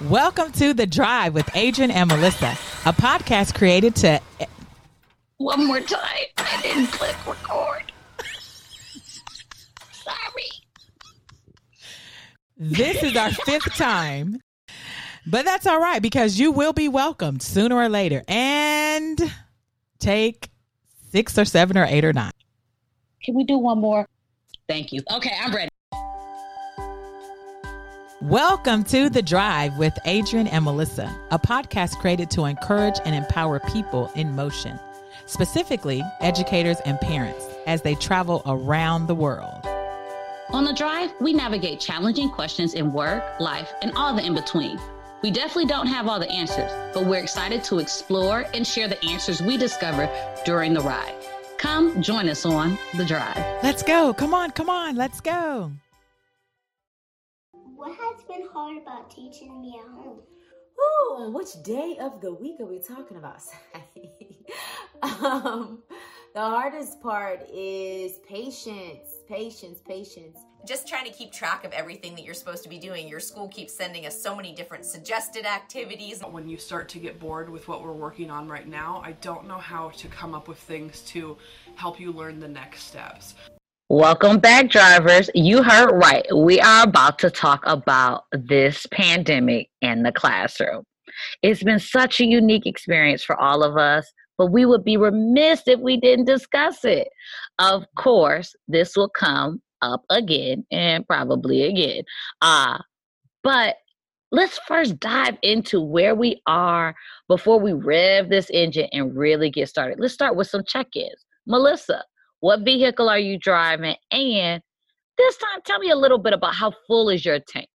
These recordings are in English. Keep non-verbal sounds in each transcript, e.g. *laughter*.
Welcome to The Drive with Adrian and Melissa, a podcast created to. One more time. I didn't click record. *laughs* Sorry. This is our fifth time, but that's all right because you will be welcomed sooner or later. And take six or seven or eight or nine. Can we do one more? Thank you. Okay, I'm ready. Welcome to The Drive with Adrian and Melissa, a podcast created to encourage and empower people in motion, specifically educators and parents, as they travel around the world. On The Drive, we navigate challenging questions in work, life, and all the in between. We definitely don't have all the answers, but we're excited to explore and share the answers we discover during the ride. Come join us on The Drive. Let's go. Come on, come on. Let's go. What has been hard about teaching me at home? Oh, which day of the week are we talking about? *laughs* um, the hardest part is patience, patience, patience. Just trying to keep track of everything that you're supposed to be doing. Your school keeps sending us so many different suggested activities. When you start to get bored with what we're working on right now, I don't know how to come up with things to help you learn the next steps. Welcome back, drivers. You heard right. We are about to talk about this pandemic in the classroom. It's been such a unique experience for all of us, but we would be remiss if we didn't discuss it. Of course, this will come up again and probably again. Uh, but let's first dive into where we are before we rev this engine and really get started. Let's start with some check ins. Melissa, what vehicle are you driving? And this time, tell me a little bit about how full is your tank?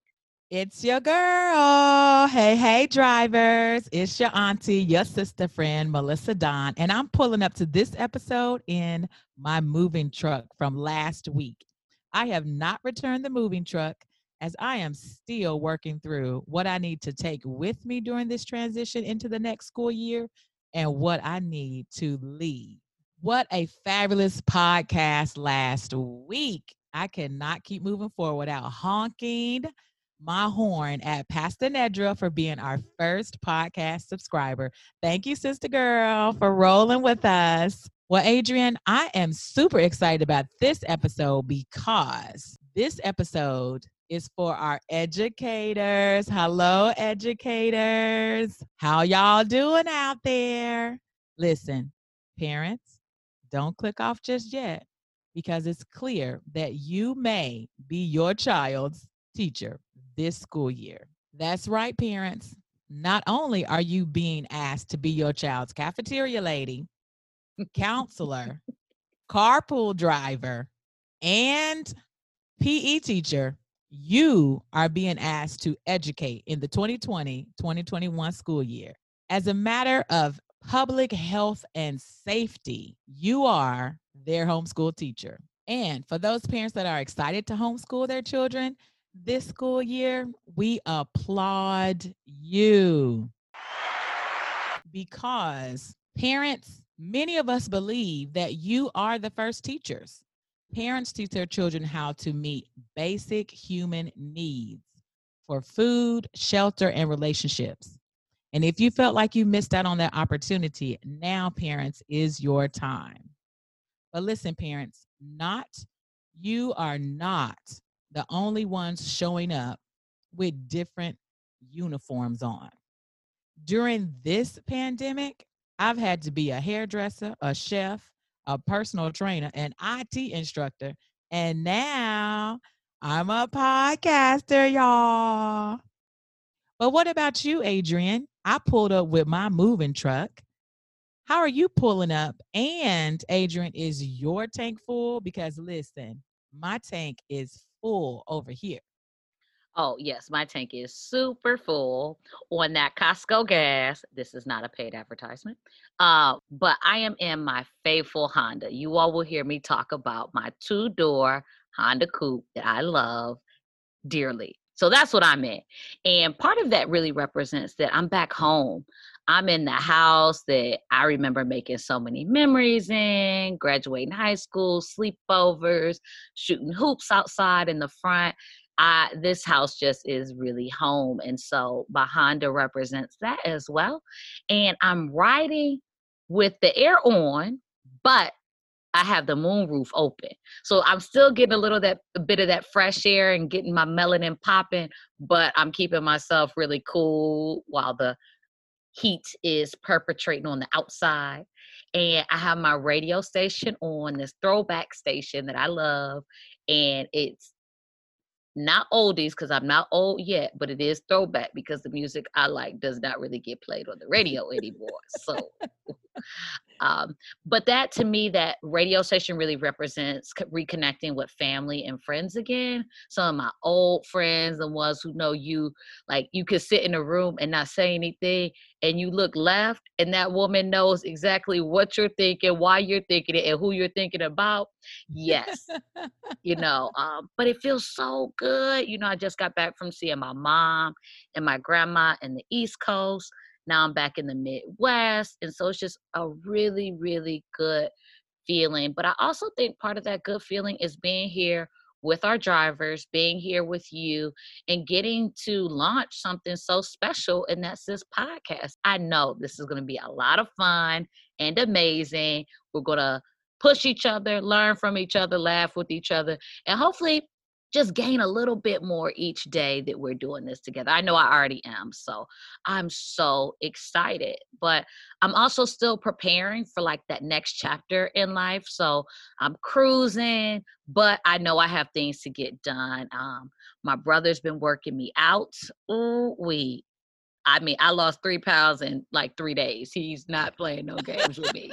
It's your girl. Hey, hey, drivers. It's your auntie, your sister friend, Melissa Don. And I'm pulling up to this episode in my moving truck from last week. I have not returned the moving truck as I am still working through what I need to take with me during this transition into the next school year and what I need to leave. What a fabulous podcast last week. I cannot keep moving forward without honking my horn at Pastor Nedra for being our first podcast subscriber. Thank you, sister girl, for rolling with us. Well, Adrian, I am super excited about this episode because this episode is for our educators. Hello, educators. How y'all doing out there? Listen, parents, don't click off just yet because it's clear that you may be your child's teacher this school year. That's right, parents. Not only are you being asked to be your child's cafeteria lady, counselor, carpool driver, and PE teacher, you are being asked to educate in the 2020 2021 school year. As a matter of public health and safety, you are their homeschool teacher. And for those parents that are excited to homeschool their children this school year, we applaud you. Because parents, many of us believe that you are the first teachers. Parents teach their children how to meet basic human needs for food, shelter, and relationships. And if you felt like you missed out on that opportunity, now, parents, is your time. But listen, parents, not you are not the only ones showing up with different uniforms on. During this pandemic, I've had to be a hairdresser, a chef, a personal trainer, an IT instructor, and now I'm a podcaster, y'all. But what about you, Adrian? I pulled up with my moving truck. How are you pulling up? And Adrian, is your tank full? Because listen, my tank is full over here. Oh, yes, my tank is super full on that Costco gas. This is not a paid advertisement. Uh, but I am in my faithful Honda. You all will hear me talk about my two door Honda Coupe that I love dearly. So that's what I'm in. And part of that really represents that I'm back home. I'm in the house that I remember making so many memories in, graduating high school, sleepovers, shooting hoops outside in the front. I this house just is really home. And so my Honda represents that as well. And I'm riding with the air on, but I have the moon roof open. So I'm still getting a little that a bit of that fresh air and getting my melanin popping, but I'm keeping myself really cool while the heat is perpetrating on the outside. And I have my radio station on this throwback station that I love. And it's not oldies because I'm not old yet, but it is throwback because the music I like does not really get played on the radio anymore. So, um, but that to me, that radio station really represents reconnecting with family and friends again. Some of my old friends, the ones who know you, like you could sit in a room and not say anything, and you look left, and that woman knows exactly what you're thinking, why you're thinking it, and who you're thinking about. Yes, you *laughs* know, um, but it feels so good. You know, I just got back from seeing my mom and my grandma in the East Coast. Now I'm back in the Midwest. And so it's just a really, really good feeling. But I also think part of that good feeling is being here with our drivers, being here with you, and getting to launch something so special, and that's this podcast. I know this is going to be a lot of fun and amazing. We're going to push each other, learn from each other, laugh with each other, and hopefully just gain a little bit more each day that we're doing this together. I know I already am, so I'm so excited. But I'm also still preparing for like that next chapter in life. So I'm cruising, but I know I have things to get done. Um, my brother's been working me out. Ooh, we. I mean, I lost three pounds in like three days. He's not playing no games with me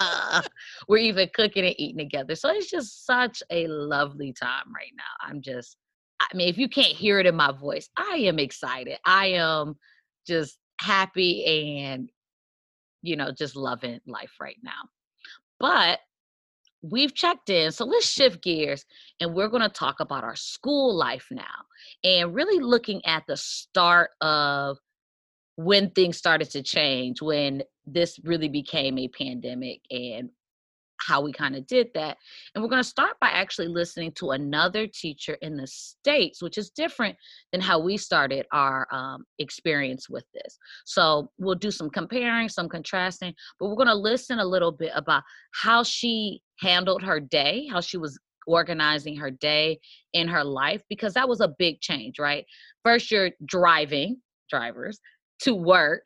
*laughs* we're even cooking and eating together. So it's just such a lovely time right now. I'm just, I mean, if you can't hear it in my voice, I am excited. I am just happy and, you know, just loving life right now. But we've checked in. So let's shift gears and we're going to talk about our school life now and really looking at the start of when things started to change, when this really became a pandemic and how we kind of did that. And we're going to start by actually listening to another teacher in the States, which is different than how we started our um, experience with this. So we'll do some comparing, some contrasting, but we're going to listen a little bit about how she handled her day, how she was organizing her day in her life, because that was a big change, right? First, you're driving, drivers, to work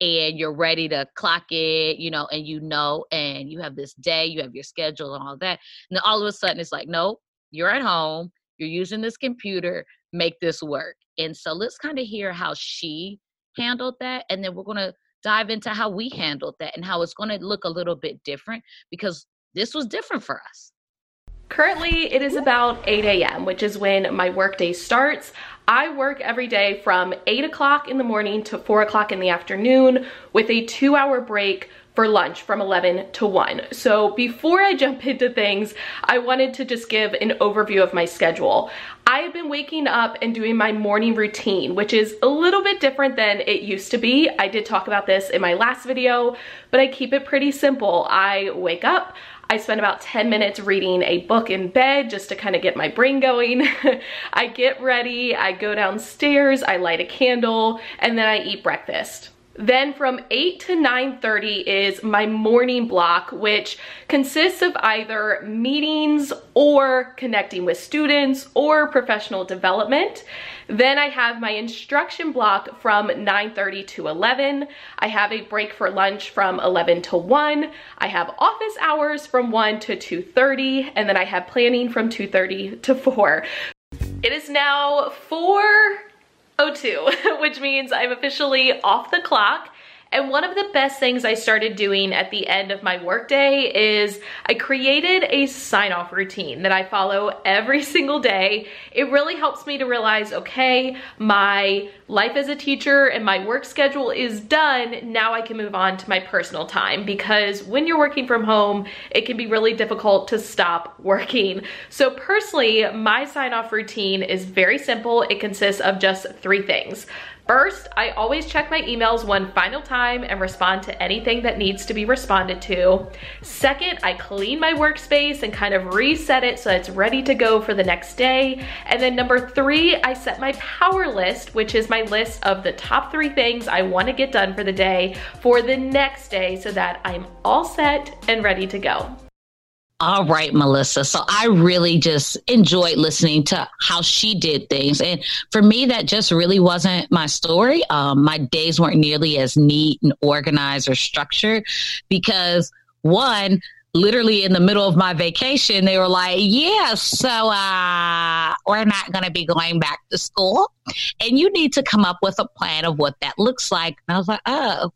and you're ready to clock it, you know, and you know, and you have this day, you have your schedule and all that. And then all of a sudden it's like, nope, you're at home, you're using this computer, make this work. And so let's kind of hear how she handled that. And then we're going to dive into how we handled that and how it's going to look a little bit different because this was different for us. Currently, it is about 8 a.m., which is when my workday starts. I work every day from 8 o'clock in the morning to 4 o'clock in the afternoon with a two hour break for lunch from 11 to 1. So before I jump *laughs* into things, I wanted to just give an overview of my schedule. I have been waking up and doing my morning routine, which is a little bit different than it used to be. I did talk about this in my last video, but I keep it pretty simple. I wake up, I spend about 10 minutes reading a book in bed just to kind of get my brain going. *laughs* I get ready, I go downstairs, I light a candle, and then I eat breakfast. Then from 8 to 9.30 is my morning block, which consists of either meetings or connecting with students or professional development. Then I have my instruction block from 9.30 to 11. I have a break for lunch from 11 to 1. I have office hours from 1 to 2.30, and then I have planning from 2.30 to 4. It is now 4 02, *laughs* which means I'm officially off the clock. And one of the best things I started doing at the end of my workday is I created a sign off routine that I follow every *laughs* single day. It really helps me to realize, okay, my life as a teacher and my work schedule is done. Now I can move on to my personal time because when you're working from home, it can be really difficult to stop *laughs* working. So personally, my sign off routine is very simple. It consists of just three things. First, I always check my emails one final time and respond to anything that needs to be responded to. Second, I clean my workspace and kind of reset it so it's ready to go for the next day. And then number three, I set my power list, which is my list of the top three things I want to get done for the day for the next day so that I'm all set and ready to go. All right, Melissa. So I really just enjoyed listening to how she did things. And for me, that just really wasn't my story. Um, my days weren't nearly as neat and organized or structured because, one, literally in the middle of my vacation, they were like, yeah, so uh, we're not going to be going back to school. And you need to come up with a plan of what that looks like. And I was like, oh,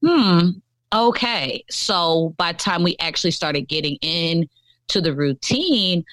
hmm, Okay. So by the time we actually started getting in to the routine,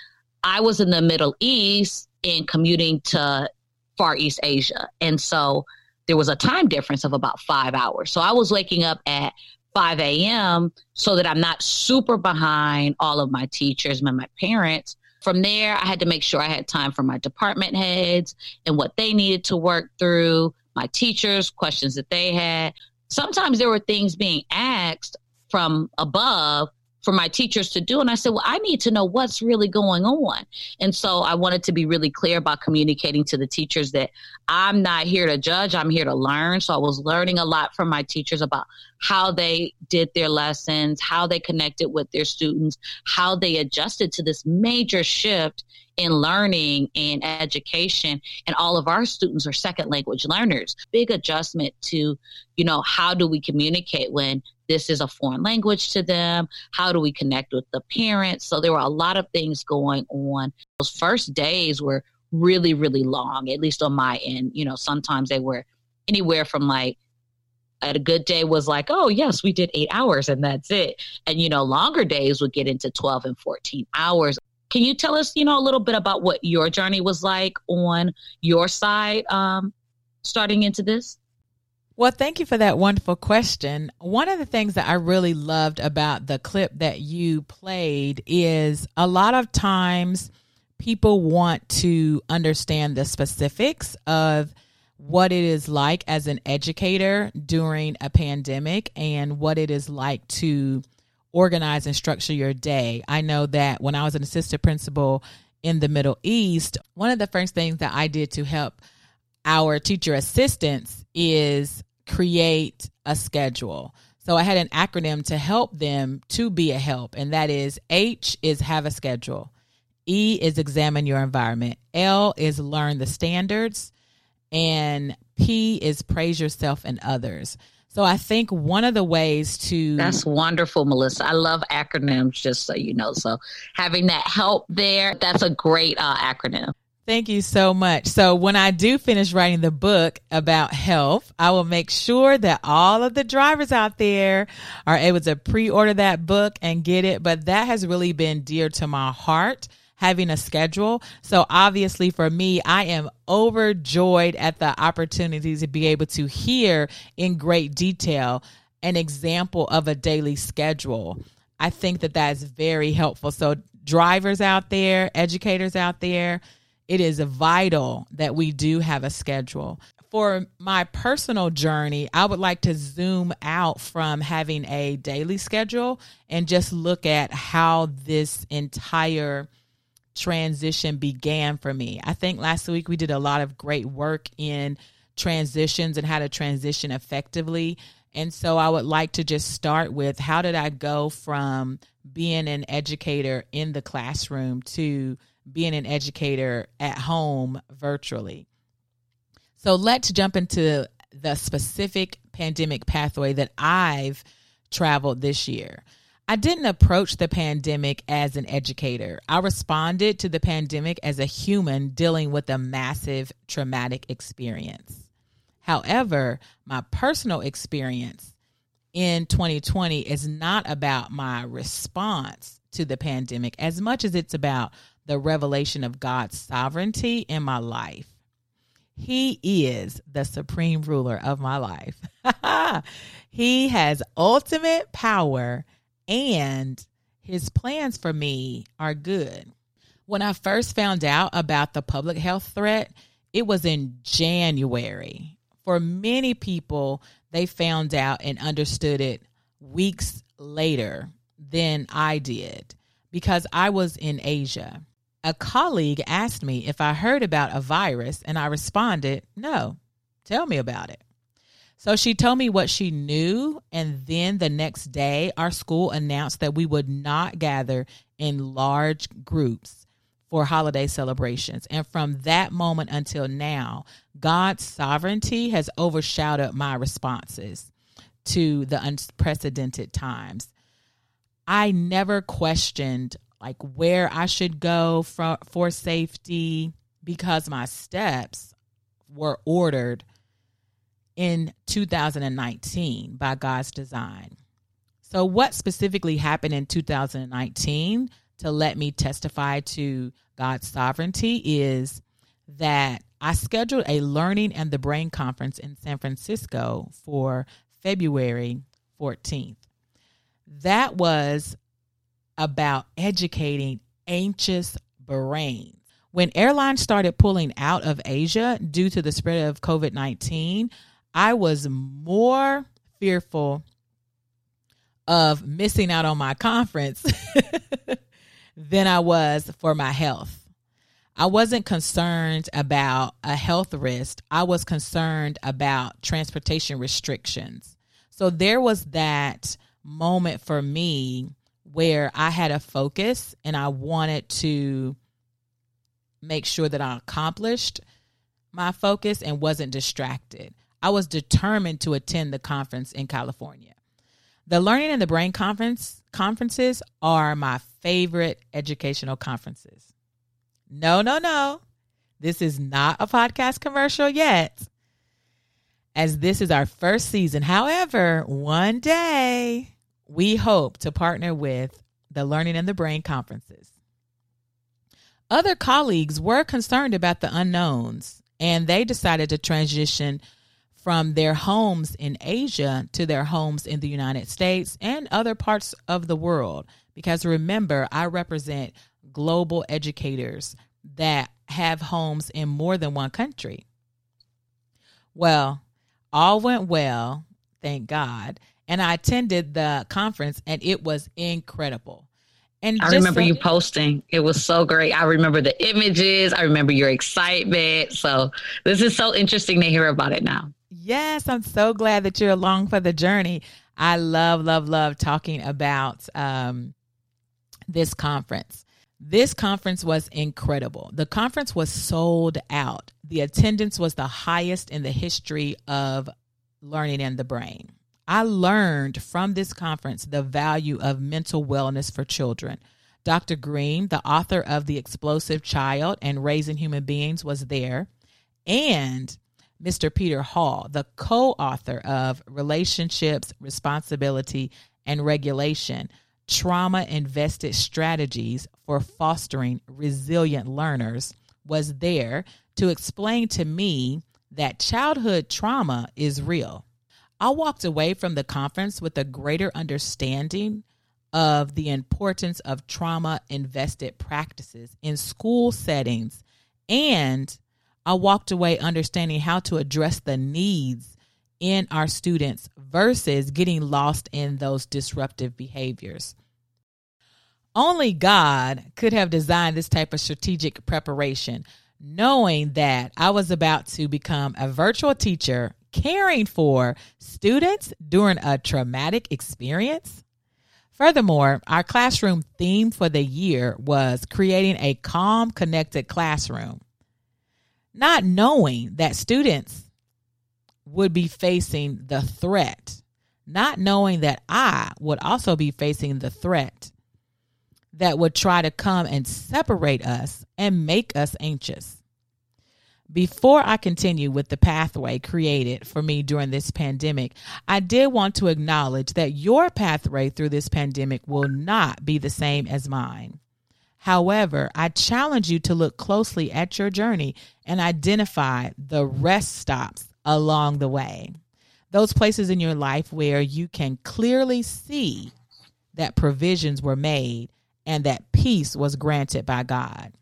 I was in the Middle East and commuting to Far East Asia. And so there was a time difference of about five hours. So I was waking up at 5 a.m. so that I'm not super behind all of my teachers and my parents. From there, I had to make sure I had time for my department heads and what they needed to work through, my teachers, questions that they had sometimes there were things being asked from above for my teachers to do. And I said, well, I need to know what's really going on. And so I wanted to be really clear about communicating to the teachers that I'm not here to judge, I'm here to learn. So I was learning a lot from my teachers about how they did their lessons, how they connected with their students, how they adjusted to this major shift in learning and education. And all of our students are second language learners. Big adjustment to you know how do we communicate when this is a foreign language to them? How do we connect with the parents? So there were a lot of things going on. Those first days were really really long at least on my end. You know sometimes they were anywhere from like a good day was like, oh, yes, we did eight hours and that's it. And, you know, longer days would get into 12 and 14 hours. Can you tell us, you know, a little bit about what your journey was like on your side um, starting into this? Well, thank you for that wonderful question. One of the things that I really loved about the clip that you played is a lot of times people want to understand the specifics of what it is like as an educator during a pandemic and what it is like to organize and structure your day. I know that when I was an assistant principal in the Middle East, one of the first things that I did to help our teacher assistants is create a schedule. So I had an acronym to help them to be a help, and that is H is have a schedule. E is examine your environment. L is learn the standards. And P is praise yourself and others. So I think one of the ways to That's wonderful, Melissa. I love acronyms just so you know. So having that help there, that's a great uh, acronym. Thank you so much. So when I do finish writing the book about health, I will make sure that all of the drivers out there are able to pre-order that book and get it, but that has really been dear to my heart having a schedule. So obviously for me, I am overjoyed at the opportunity to be able to hear in great detail an example of a daily schedule. I think that that is very helpful. So drivers out there, educators out there, it is vital that we do have a schedule. For my personal journey, I would like to zoom out from having a daily schedule and just look at how this entire transition began for me. I think last week we did a lot of great work in transitions and how to transition effectively. And so I would like to just start with how did I go from being an educator in the classroom to being an educator at home virtually? So let's jump into the specific pandemic pathway that I've traveled this year. I didn't approach the pandemic as an educator. I responded to the pandemic as a human dealing with a massive traumatic experience. However, my personal experience in 2020 is not about my response to the pandemic as much as it's about the revelation of God's sovereignty in my life. He is the supreme ruler of my life. *laughs* he has ultimate power and his plans for me are good. When I first found out about the public health threat, it was in January For many people, they found out and understood it weeks later than I did because I was in Asia. A colleague asked me if I heard about a virus, and I responded, No, tell me about it. So she told me what she knew, and then the next day, our school announced that we would not gather in large groups for holiday celebrations. And from that moment until now, God's sovereignty has overshadowed my responses to the unprecedented times. I never questioned like where I should go for for safety because my steps were ordered in 2019 by God's design. So what specifically happened in 2019 to let me testify to God's sovereignty is that I scheduled a learning and the brain conference in San Francisco for February 14th. That was about educating anxious brains. When airlines started pulling out of Asia due to the spread of COVID 19, I was more fearful of missing out on my conference *laughs* than I was for my health. I wasn't concerned about a health risk. I was concerned about transportation restrictions. So there was that moment for me where I had a focus and I wanted to make sure that I accomplished my focus and wasn't distracted. I was determined to attend the conference in California. The Learning and the Brain conference conferences are my favorite educational conferences. No, no, no. This is not a podcast commercial yet. As this is our first season. However, one day we hope to partner with the Learning and the Brain conferences. Other colleagues were concerned about the unknowns and they decided to transition from their homes in Asia to their homes in the United States and other parts of the world. Because remember, I represent global educators that have homes in more than one country. Well, all went well, thank God. And I attended the conference and it was incredible. And I remember so, you posting. It was so great. I remember the images. I remember your excitement. So this is so interesting to hear about it now. Yes, I'm so glad that you're along for the journey. I love, love, love talking about um, this conference. This conference was incredible. The conference was sold out. The attendance was the highest in the history of learning in the brain. I learned from this conference the value of mental wellness for children. Dr. Greene, the author of The Explosive Child and Raising Human Beings, was there. And Mr. Peter Hall, the co author of Relationships, Responsibility, and Regulation Trauma Invested Strategies for Fostering Resilient Learners, was there to explain to me that childhood trauma is real. I walked away from the conference with a greater understanding of the importance of trauma invested practices in school settings. And I walked away understanding how to address the needs in our students versus getting lost in those disruptive behaviors. Only God could have designed this type of strategic preparation, knowing that I was about to become a virtual teacher caring for students during a traumatic experience. Furthermore, our classroom theme for the year was creating a calm, connected classroom. Not knowing that students would be facing the threat, not knowing that I would also be facing the threat that would try to come and separate us and make us anxious. Before I continue with the pathway created for me during this pandemic, I did want to acknowledge that your pathway through this pandemic will not be the same as mine. However, I challenge you to look closely at your journey and identify the rest stops along the way. Those places in your life where you can clearly see that provisions were made and that peace was granted by God.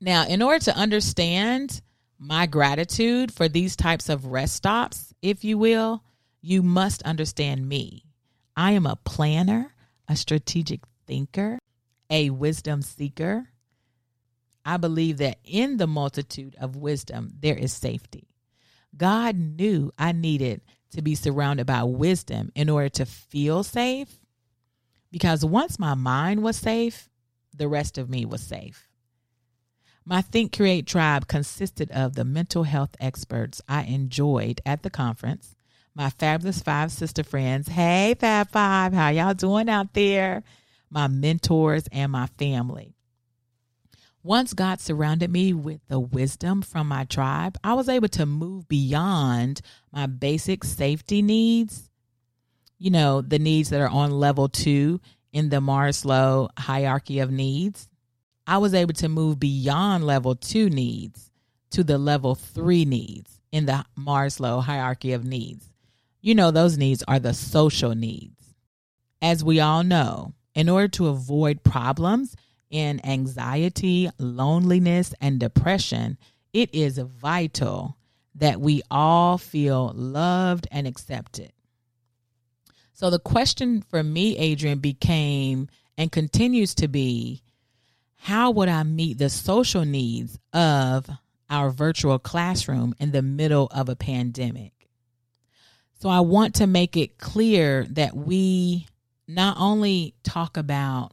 Now, in order to understand my gratitude for these types of rest stops, if you will, you must understand me. I am a planner, a strategic thinker, a wisdom seeker. I believe that in the multitude of wisdom, there is safety. God knew I needed to be surrounded by wisdom in order to feel safe because once my mind was safe, the rest of me was safe. My Think Create tribe consisted of the mental health experts I enjoyed at the conference, my fabulous five sister friends. Hey, Fab Five, how y'all doing out there? My mentors and my family. Once God surrounded me with the wisdom from my tribe, I was able to move beyond my basic safety needs. You know, the needs that are on level two in the Maslow hierarchy of needs. I was able to move beyond level two needs to the level three needs in the Maslow hierarchy of needs. You know, those needs are the social needs. As we all know, in order to avoid problems in anxiety, loneliness, and depression, it is vital that we all feel loved and accepted. So the question for me, Adrian, became and continues to be how would I meet the social needs of our virtual classroom in the middle of a pandemic? So I want to make it clear that we not only talk about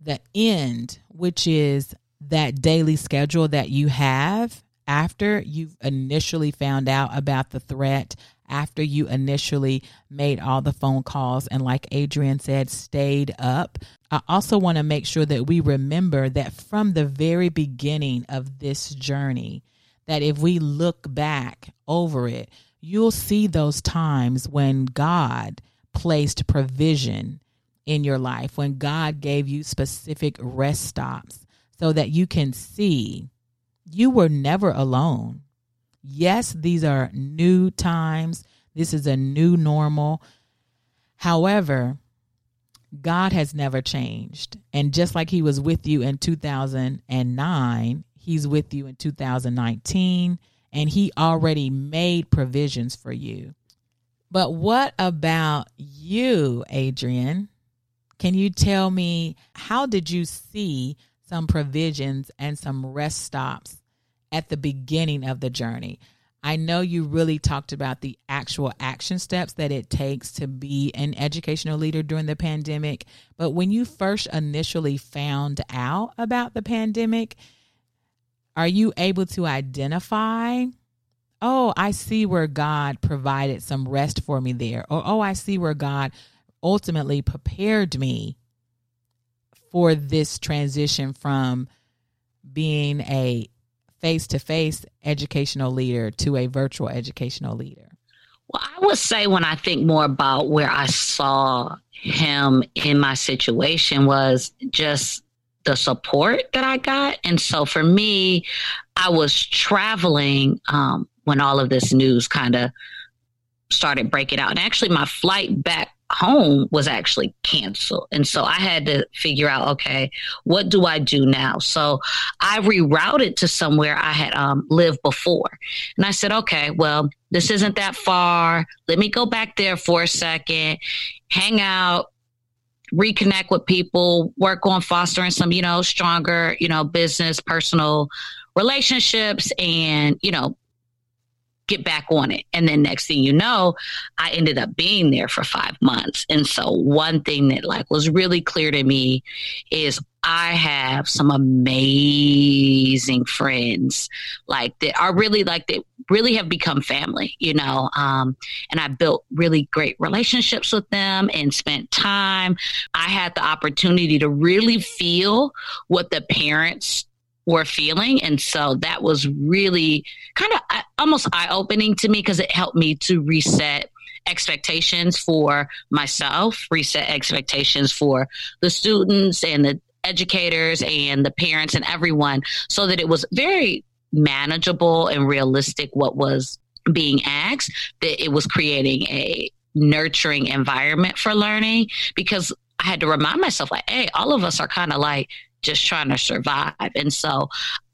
the end, which is that daily schedule that you have after you've initially found out about the threat, after you initially made all the phone calls, and like Adrian said, stayed up. I also want to make sure that we remember that from the very beginning of this journey, that if we look back over it, you'll see those times when God placed provision in your life, when God gave you specific rest stops so that you can see you were never alone. Yes, these are new times. This is a new normal. However, God has never changed. And just like He was with you in 2009, He's with you in 2019, and He already made provisions for you. But what about you, Adrian? Can you tell me how did you see some provisions and some rest stops at the beginning of the journey? I know you really talked about the actual action steps that it takes to be an educational leader during the pandemic. But when you first initially found out about the pandemic, are you able to identify, oh, I see where God provided some rest for me there? Or, oh, I see where God ultimately prepared me for this transition from being a face to face educational leader to a virtual educational leader? Well, I would say when I think more about where I saw him in my situation was just the support that I got. And so for me, I was traveling um, when all of this news kind of started breaking out. And actually, my flight back home was actually canceled. And so I had to figure out, okay, what do I do now? So I rerouted to somewhere I had um, lived before. And I said, okay, well, this isn't that far. Let me go back there for a second, hang out, reconnect with people, work on fostering some, you know, stronger, you know, business, personal relationships and, you know, get back on it. And then next thing you know, I ended up being there for five months. And so one thing that like was really clear to me is I have some amazing friends like that are really like that really have become family, you know. Um, and I built really great relationships with them and spent time. I had the opportunity to really feel what the parents were feeling. And so that was really kind of uh, almost eye opening to me because it helped me to reset expectations for myself, reset expectations for the students and the educators and the parents and everyone so that it was very manageable and realistic what was being asked, that it was creating a nurturing environment for learning because I had to remind myself, like, hey, all of us are kind of like just trying to survive. And so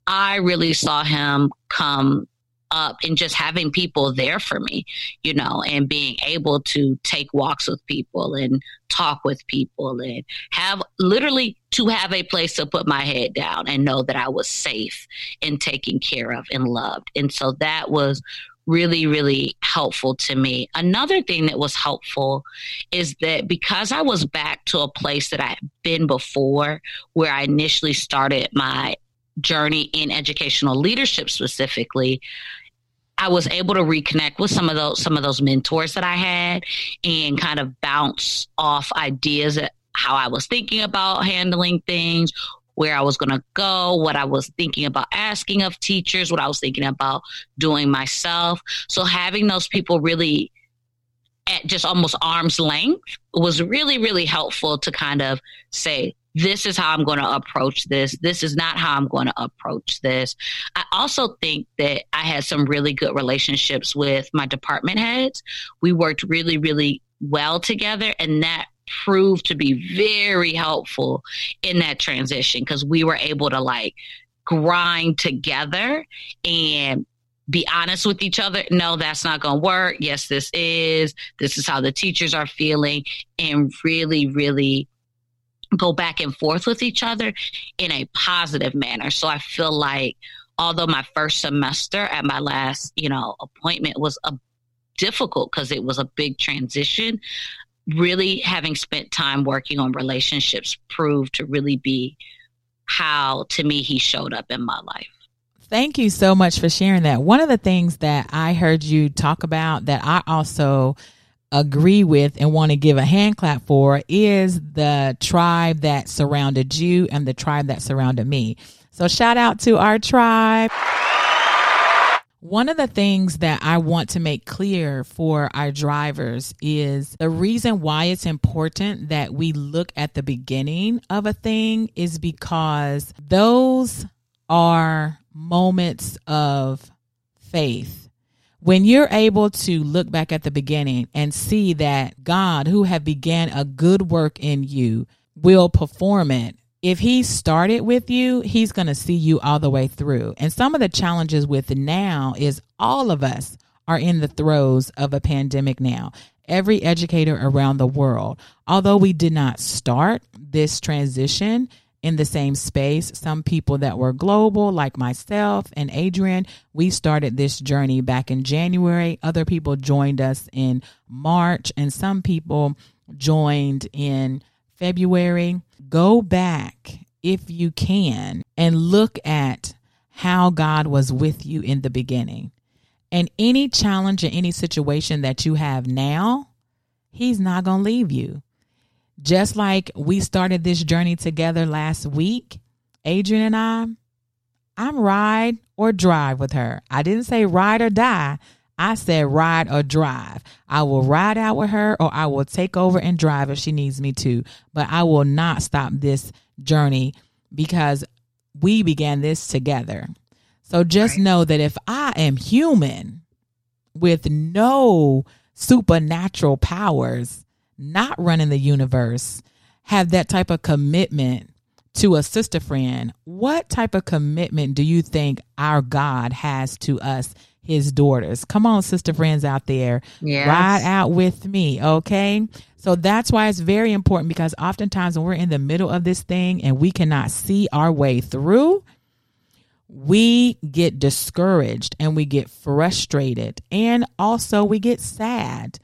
I really saw him come up and just having people there for me, you know, and being able to take walks with people and talk with people and have literally to have a place to put my head down and know that I was safe and taken care of and loved. And so that was really, really helpful to me. Another thing that was helpful is that because I was back to a place that I had been before, where I initially started my journey in educational leadership specifically, I was able to reconnect with some of those some of those mentors that I had and kind of bounce off ideas that how I was thinking about handling things, where I was going to go, what I was thinking about asking of teachers, what I was thinking about doing myself. So having those people really at just almost arm's length was really, really helpful to kind of say, this is how I'm going to approach this. This is not how I'm going to approach this. I also think that I had some really good relationships with my department heads. We worked really, really well together, and that proved to be very helpful in that transition because we were able to like grind together and be honest with each other. No, that's not going to work. Yes, this is. This is how the teachers are feeling, and really, really go back and forth with each other in a positive manner. So I feel like although my first semester at my last, you know, appointment was a difficult because it was a big transition, really having spent time working on relationships proved to really be how to me he showed up in my life. Thank you so much for sharing that. One of the things that I heard you talk about that I also agree with and want to give a hand clap for is the tribe that surrounded you and the tribe that surrounded me. So shout out to our tribe. One of the things that I want to make clear for our drivers is the reason why it's important that we look at the beginning of a thing is because those are moments of faith. When you're able to look back at the beginning and see that God, who have began a good work in you, will perform it if he started with you, he's going to see you all the way through. And some of the challenges with now is all of us are in the throes of a pandemic now. Every educator around the world, although we did not start this transition in the same space, some people that were global, like myself and Adrian, we started this journey back in January. Other people joined us in March, and some people joined in February, go back if you can and look at how God was with you in the beginning. And any challenge or any situation that you have now, He's not going to leave you. Just like we started this journey together last week, Adrian and I, I'm ride or drive with her. I didn't say ride or die. I said ride or drive. I will ride out with her or I will take over and drive if she needs me to. But I will not stop this journey because we began this together. So just know that if I am human with no supernatural powers, not running the universe, have that type of commitment to a sister friend, what type of commitment do you think our God has to us his daughters. Come on, sister friends out there. Yes. Ride out with me. Okay. So that's why it's very important because oftentimes when we're in the middle of this thing and we cannot see our way through, we get discouraged and we get frustrated and also we get sad.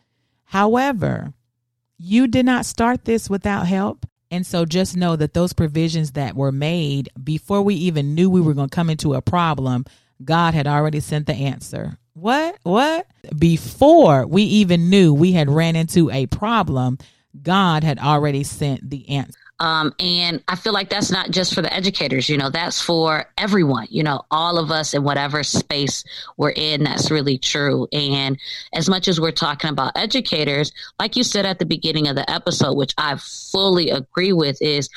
However, you did not start this without help. And so just know that those provisions that were made before we even knew we were going to come into a problem, God had already sent the answer. What? What? Before we even knew we had ran into a problem, God had already sent the answer. Um, and I feel like that's not just for the educators, you know, that's for everyone, you know, all of us in whatever space we're in. That's really true. And as much as we're talking about educators, like you said at the beginning of the episode, which I fully agree with, is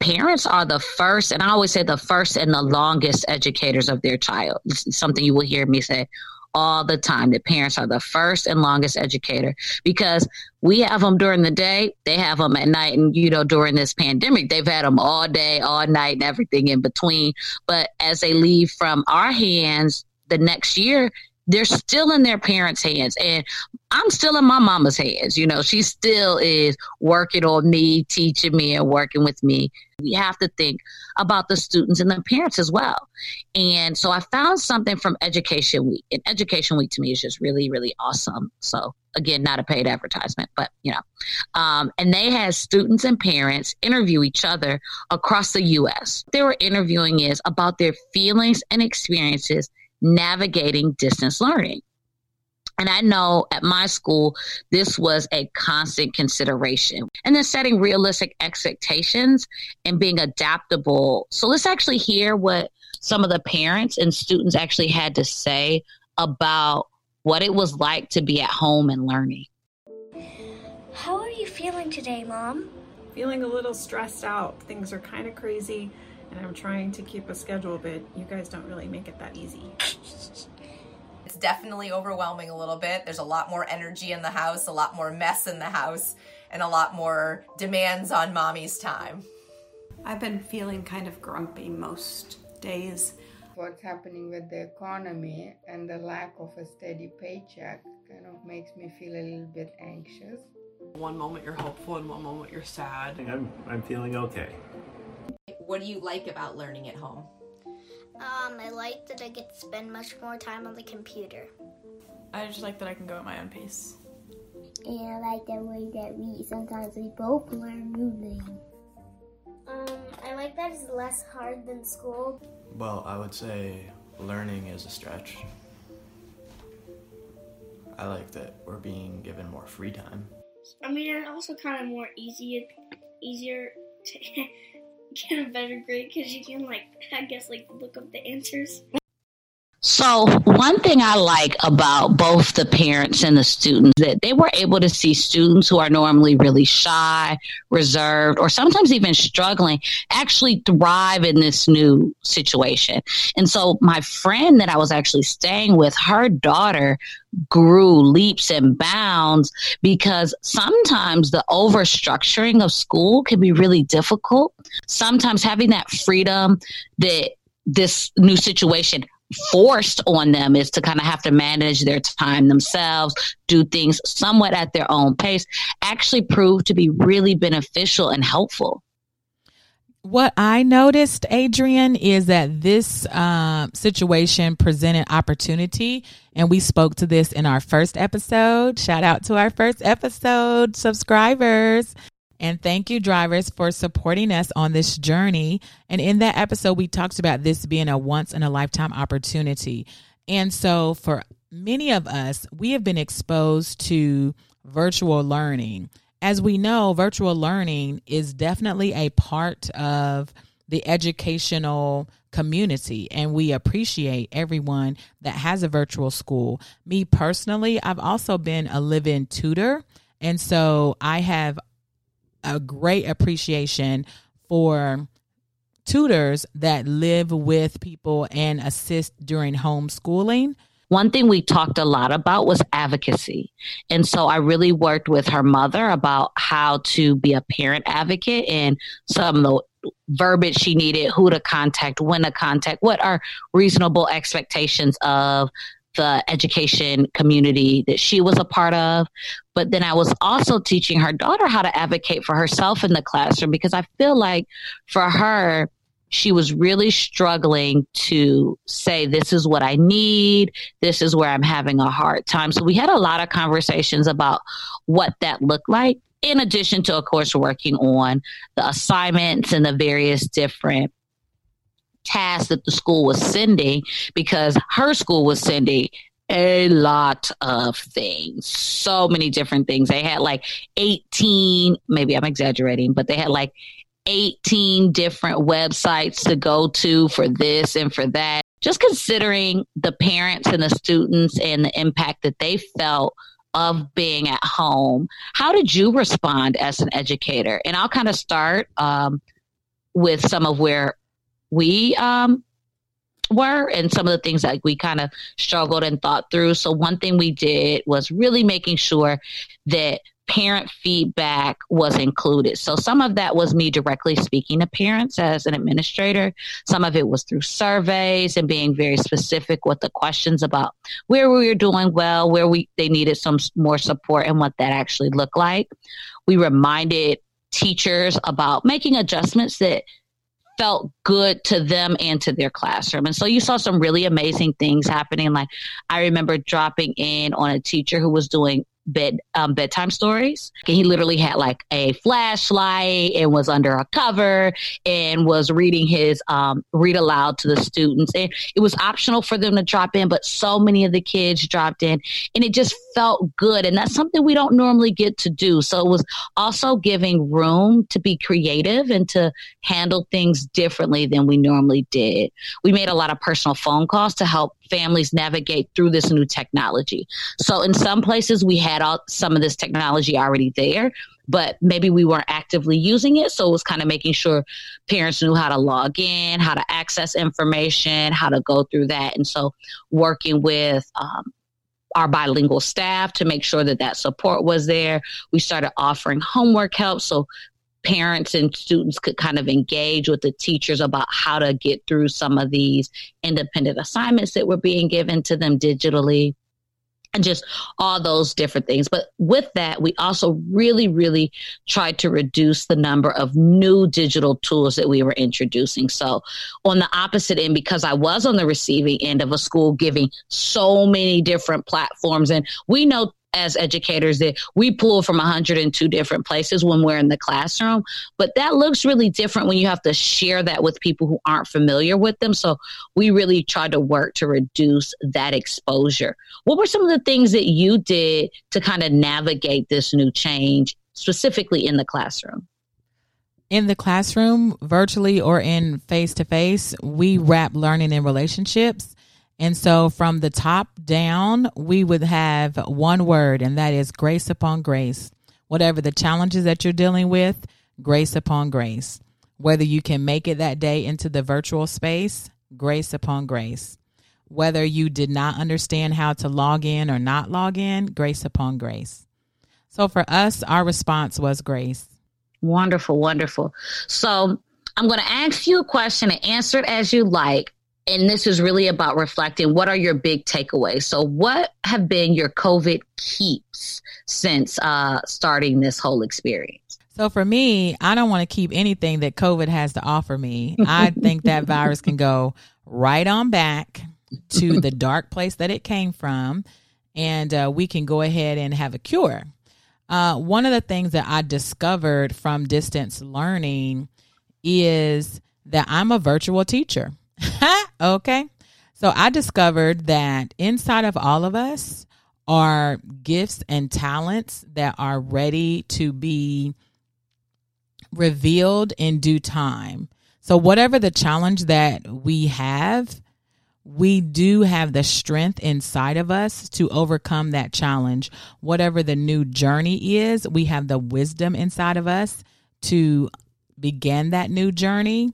parents are the first, and I always say the first and the longest educators of their child. It's something you will hear me say all the time that parents are the first and longest educator because we have them during the day, they have them at night. And, you know, during this pandemic, they've had them all day, all night, and everything in between. But as they leave from our hands the next year, they're still in their parents' hands. And I'm still in my mama's hands. You know, she still is working on me, teaching me, and working with me. We have to think about the students and the parents as well. And so I found something from Education Week. And Education Week to me is just really, really awesome. So again, not a paid advertisement, but you know, um, and they had students and parents interview each other across the U.S. They were interviewing is about their feelings and experiences navigating distance learning. And I know at my school, this was a constant consideration. And then setting realistic expectations and being adaptable. So let's actually hear what some of the parents and students actually had to say about what it was like to be at home and learning. How are you feeling today, Mom? Feeling a little stressed out. Things are kind of crazy, and I'm trying to keep a schedule, but you guys don't really make it that easy. It's definitely overwhelming a little bit. There's a lot more energy in the house, a lot more mess in the house, and a lot more demands on mommy's time. I've been feeling kind of grumpy most days. What's happening with the economy and the lack of a steady paycheck kind of makes me feel a little bit anxious. One moment you're hopeful and one moment you're sad. I'm, I'm feeling okay. What do you like about learning at home? Um, I like that I get to spend much more time on the computer. I just like that I can go at my own pace. And I like the way that we sometimes we both learn new things. Um, I like that it's less hard than school. Well, I would say learning is a stretch. I like that we're being given more free time. I mean, it's also kind of more easy, easier to *laughs* get a better grade because you can like, I guess, like look up the answers. So, one thing I like about both the parents and the students that they were able to see students who are normally really shy, reserved, or sometimes even struggling actually thrive in this new situation. And so, my friend that I was actually staying with, her daughter grew leaps and bounds because sometimes the overstructuring of school can be really difficult. Sometimes having that freedom that this new situation forced on them is to kind of have to manage their time themselves, do things somewhat at their own pace, actually proved to be really beneficial and helpful. What I noticed, Adrian, is that this uh, situation presented opportunity, and we spoke to this in our first episode. Shout out to our first episode subscribers. And thank you, drivers, for supporting us on this journey. And in that episode, we talked about this being a once in a lifetime opportunity. And so, for many of us, we have been exposed to virtual learning. As we know, virtual learning is definitely a part of the educational community, and we appreciate everyone that has a virtual school. Me personally, I've also been a live in tutor. And so I have a great appreciation for tutors that live with people and assist during homeschooling. One thing we talked a lot about was advocacy. And so I really worked with her mother about how to be a parent advocate and some of the verbiage she needed, who to contact, when to contact, what are reasonable expectations of the education community that she was a part of. But then I was also teaching her daughter how to advocate for herself in the classroom because I feel like for her, she was really struggling to say, This is what I need. This is where I'm having a hard time. So we had a lot of conversations about what that looked like, in addition to, of course, working on the assignments and the various different tasks that the school was sending because her school was sending a lot of things, so many different things. They had like 18, maybe I'm exaggerating, but they had like 18 different websites to go to for this and for that. Just considering the parents and the students and the impact that they felt of being at home, how did you respond as an educator? And I'll kind of start um, with some of where we um, were and some of the things that we kind of struggled and thought through. So one thing we did was really making sure that parent feedback was included. So some of that was me directly speaking to parents as an administrator. Some of it was through surveys and being very specific with the questions about where we were doing well, where we they needed some more support and what that actually looked like. We reminded teachers about making adjustments that felt good to them and to their classroom. And so you saw some really amazing things happening. Like I remember dropping in on a teacher who was doing bed um, bedtime stories. And he literally had like a flashlight and was under a cover and was reading his um, read aloud to the students. And it was optional for them to drop in, but so many of the kids dropped in, and it just felt good. And that's something we don't normally get to do. So it was also giving room to be creative and to handle things differently than we normally did. We made a lot of personal phone calls to help families navigate through this new technology. So in some places we had all, some of this technology already there, but maybe we weren't actively using it. So it was kind of making sure parents knew how to log in, how to access information, how to go through that. And so working with um, our bilingual staff to make sure that that support was there. We started offering homework help so parents and students could kind of engage with the teachers about how to get through some of these independent assignments that were being given to them digitally and just all those different things. But with that, we also really, really tried to reduce the number of new digital tools that we were introducing. So, on the opposite end, because I was on the receiving end of a school giving so many different platforms, and we know as educators that we pull from 102 different places when we're in the classroom. But that looks really different when you have to share that with people who aren't familiar with them. So we really tried to work to reduce that exposure. What were some of the things that you did to kind of navigate this new change, specifically in the classroom? in the classroom, virtually or in face to face, we wrap learning in relationships and so from the top down, we would have one word, and that is grace upon grace. Whatever the challenges that you're dealing with, grace upon grace. Whether you can make it that day into the virtual space, grace upon grace. Whether you did not understand how to log in or not log in, grace upon grace. So for us, our response was grace. Wonderful, wonderful. So I'm going to ask you a question and answer it as you like and this is really about reflecting what are your big takeaways. So what have been your covid keeps since uh, starting this whole experience? So for me i don't want to keep anything that covid has to offer me. I think that *laughs* virus can go right on back to the dark place that it came from and uh, we can go ahead and have a cure. Uh, one of the things that i discovered from distance learning is that i'm a virtual teacher *laughs* okay. So I discovered that inside of all of us are gifts and talents that are ready to be revealed in due time. So, whatever the challenge that we have, we do have the strength inside of us to overcome that challenge. Whatever the new journey is, we have the wisdom inside of us to begin that new journey.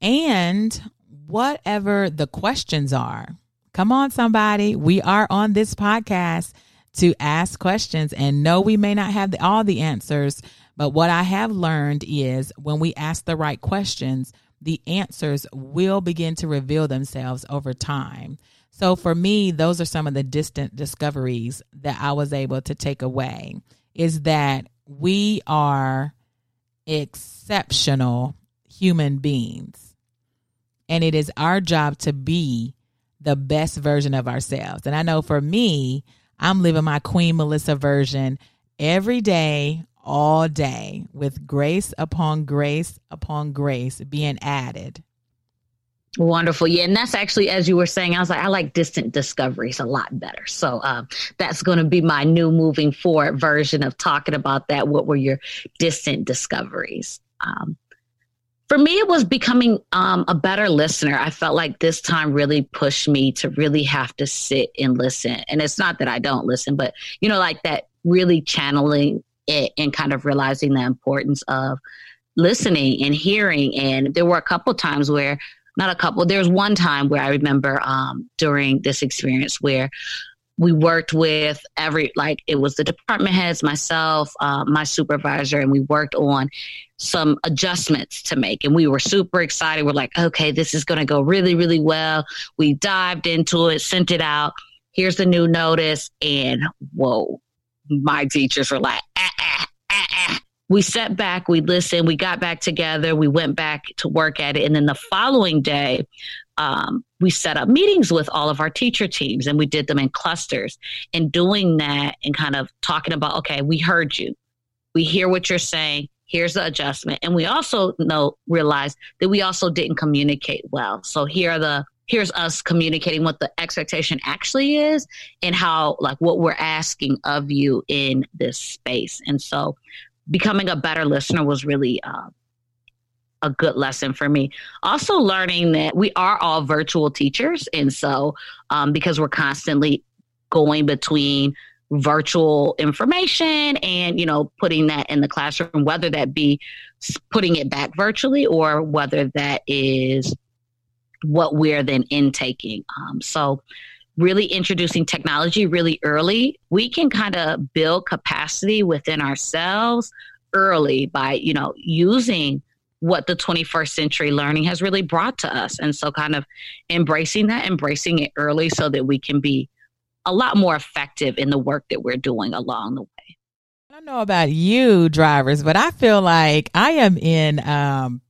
And whatever the questions are. Come on, somebody. We are on this podcast to ask questions and no, we may not have the, all the answers, but what I have learned is when we ask the right questions, the answers will begin to reveal themselves over time. So for me, those are some of the distant discoveries that I was able to take away is that we are exceptional human beings and it is our job to be the best version of ourselves. And I know for me, I'm living my Queen Melissa version every day, all day, with grace upon grace upon grace being added. Wonderful. Yeah. And that's actually, as you were saying, I was like, I like distant discoveries a lot better. So um, that's going to be my new moving forward version of talking about that. What were your distant discoveries? Um, for me, it was becoming um, a better listener. I felt like this time really pushed me to really have to sit and listen. And it's not that I don't listen, but you know, like that really channeling it and kind of realizing the importance of listening and hearing. And there were a couple times where not a couple. There's one time where I remember um, during this experience where we worked with every like it was the department heads myself uh, my supervisor and we worked on some adjustments to make. And we were super excited. We're like okay this is going to go really really well. We dived into it sent it out. Here's the new notice and whoa my teachers were like ah, ah, ah, ah. we sat back we listened we got back together we went back to work at it. And then the following day um, we set up meetings with all of our teacher teams and we did them in clusters and doing that and kind of talking about okay we heard you. We hear what you're saying. Here's the adjustment. And we also know realize that we also didn't communicate well. So here are the here's us communicating what the expectation actually is and how like what we're asking of you in this space. And so becoming a better listener was really uh, a good lesson for me. Also, learning that we are all virtual teachers. And so, um, because we're constantly going between virtual information and, you know, putting that in the classroom, whether that be putting it back virtually or whether that is what we're then intaking. Um, so, really introducing technology really early, we can kind of build capacity within ourselves early by, you know, using what the 21st century learning has really brought to us. And so, kind of embracing that, embracing it early so that we can be a lot more effective in the work that we're doing along the way. I don't know about you drivers, but I feel like I am in um,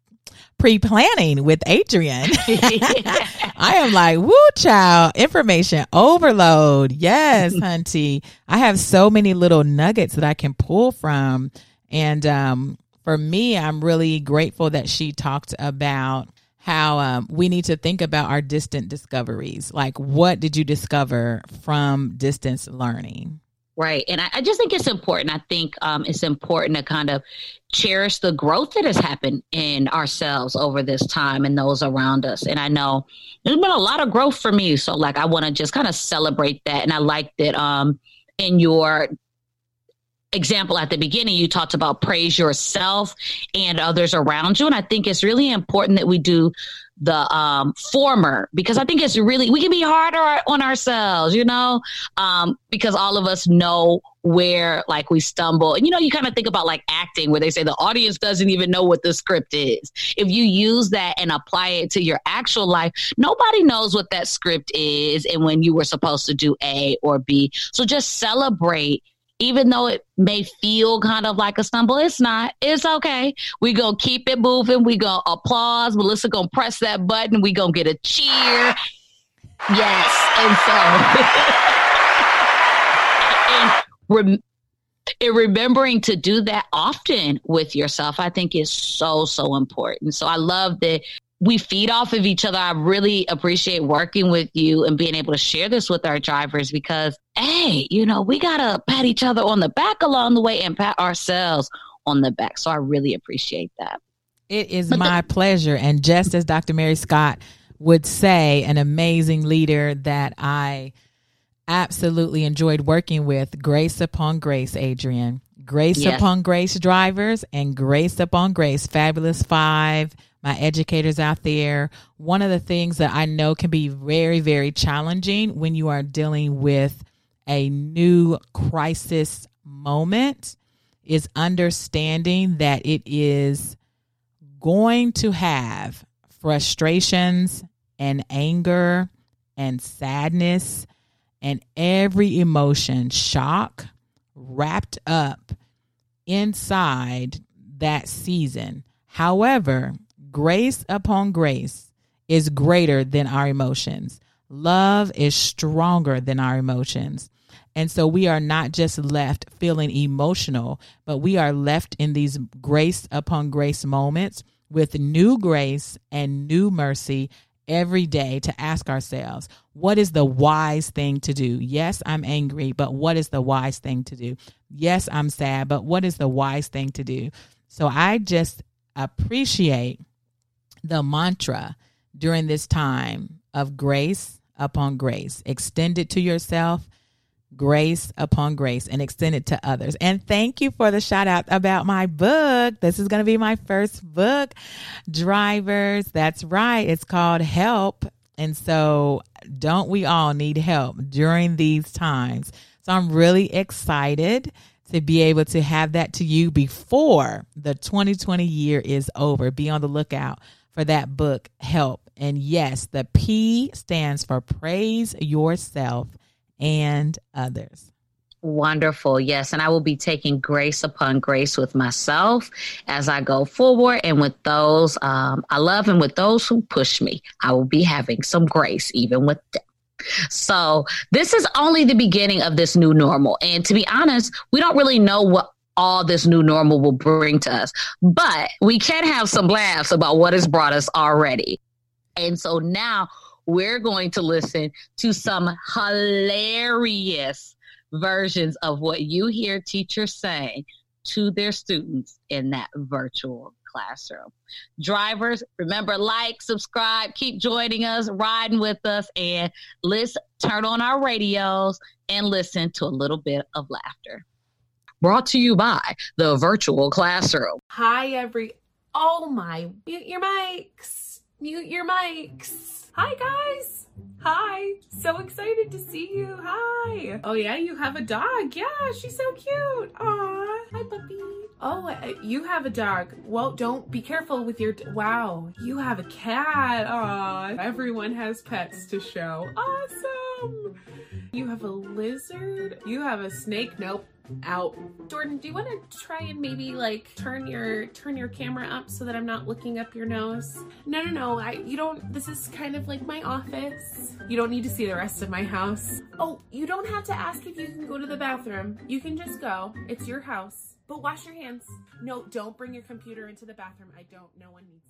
pre planning with Adrian. *laughs* I am like, woo, child, information overload. Yes, *laughs* Hunty. I have so many little nuggets that I can pull from. And um, for me, I'm really grateful that she talked about how um, we need to think about our distant discoveries. Like, what did you discover from distance learning? Right. And I, I just think it's important. I think um, it's important to kind of cherish the growth that has happened in ourselves over this time and those around us. And I know there's been a lot of growth for me. So, like, I want to just kind of celebrate that. And I like that um, in your example at the beginning, you talked about praise yourself and others around you. And I think it's really important that we do the um, former because I think it's really, we can be harder on ourselves, you know, um, because all of us know where like we stumble. And, you know, you kind of think about like acting where they say the audience doesn't even know what the script is. If you use that and apply it to your actual life, nobody knows what that script is and when you were supposed to do A or B. So just celebrate even though it may feel kind of like a stumble, it's not. It's okay. We gonna keep it moving. We gonna applause. Melissa gonna press that button. We gonna get a cheer. Yes, and so *laughs* and, rem- and remembering to do that often with yourself, I think is so so important. So I love that we feed off of each other. I really appreciate working with you and being able to share this with our drivers because, hey, you know, we got to pat each other on the back along the way and pat ourselves on the back. So I really appreciate that. It is my pleasure. And just as Dr. Mary Scott would say, an amazing leader that I absolutely enjoyed working with, grace upon grace, Adrian. Grace yes. upon grace drivers and grace upon grace, fabulous five my educators out there. One of the things that I know can be very, very challenging when you are dealing with a new crisis moment is understanding that it is going to have frustrations and anger and sadness and every emotion, shock, wrapped up inside that season. However, Grace upon grace is greater than our emotions. Love is stronger than our emotions. And so we are not just left feeling emotional, but we are left in these grace upon grace moments with new grace and new mercy every day to ask ourselves, what is the wise thing to do? Yes, I'm angry, but what is the wise thing to do? Yes, I'm sad, but what is the wise thing to do? So I just appreciate the mantra during this time of grace upon grace. Extend it to yourself. grace upon grace and extend it to others. And thank you for the shout out about my book. This is going to be my first book, Drivers. That's right. It's called Help. And so, don't we all need help during these times? So, I'm really excited to be able to have that to you before the 2020 year is over. Be on the lookout for that book, Help. And yes, the P stands for praise yourself and others. Wonderful. Yes. And I will be taking grace upon grace with myself as I go forward and with those um, I love and with those who push me. I will be having some grace even with them. So, this is only the beginning of this new normal. And to be honest, we don't really know what all this new normal will bring to us, but we can have some laughs about what has brought us already. And so now we're going to listen to some hilarious versions of what you hear teachers saying to their students in that virtual classroom. Drivers, remember, like, subscribe, keep joining us, riding with us, and let's turn on our radios and listen to a little bit of laughter. Brought to you by the virtual classroom. Hi, every. Oh my. Mute your mics. Mute your mics. Hi, guys. Hi. So excited to see you. Hi. Oh, yeah, you have a dog. Yeah, she's so cute. Aw. Hi, puppy. Oh, uh, you have a dog. Well, don't be careful with your. Wow. You have a cat. Aw. Everyone has pets to show. Awesome. You have a lizard. You have a snake. Nope out. Jordan, do you want to try and maybe like turn your turn your camera up so that I'm not looking up your nose? No, no, no. I you don't this is kind of like my office. You don't need to see the rest of my house. Oh, you don't have to ask if you can go to the bathroom. You can just go. It's your house. But wash your hands. No, don't bring your computer into the bathroom. I don't. No one needs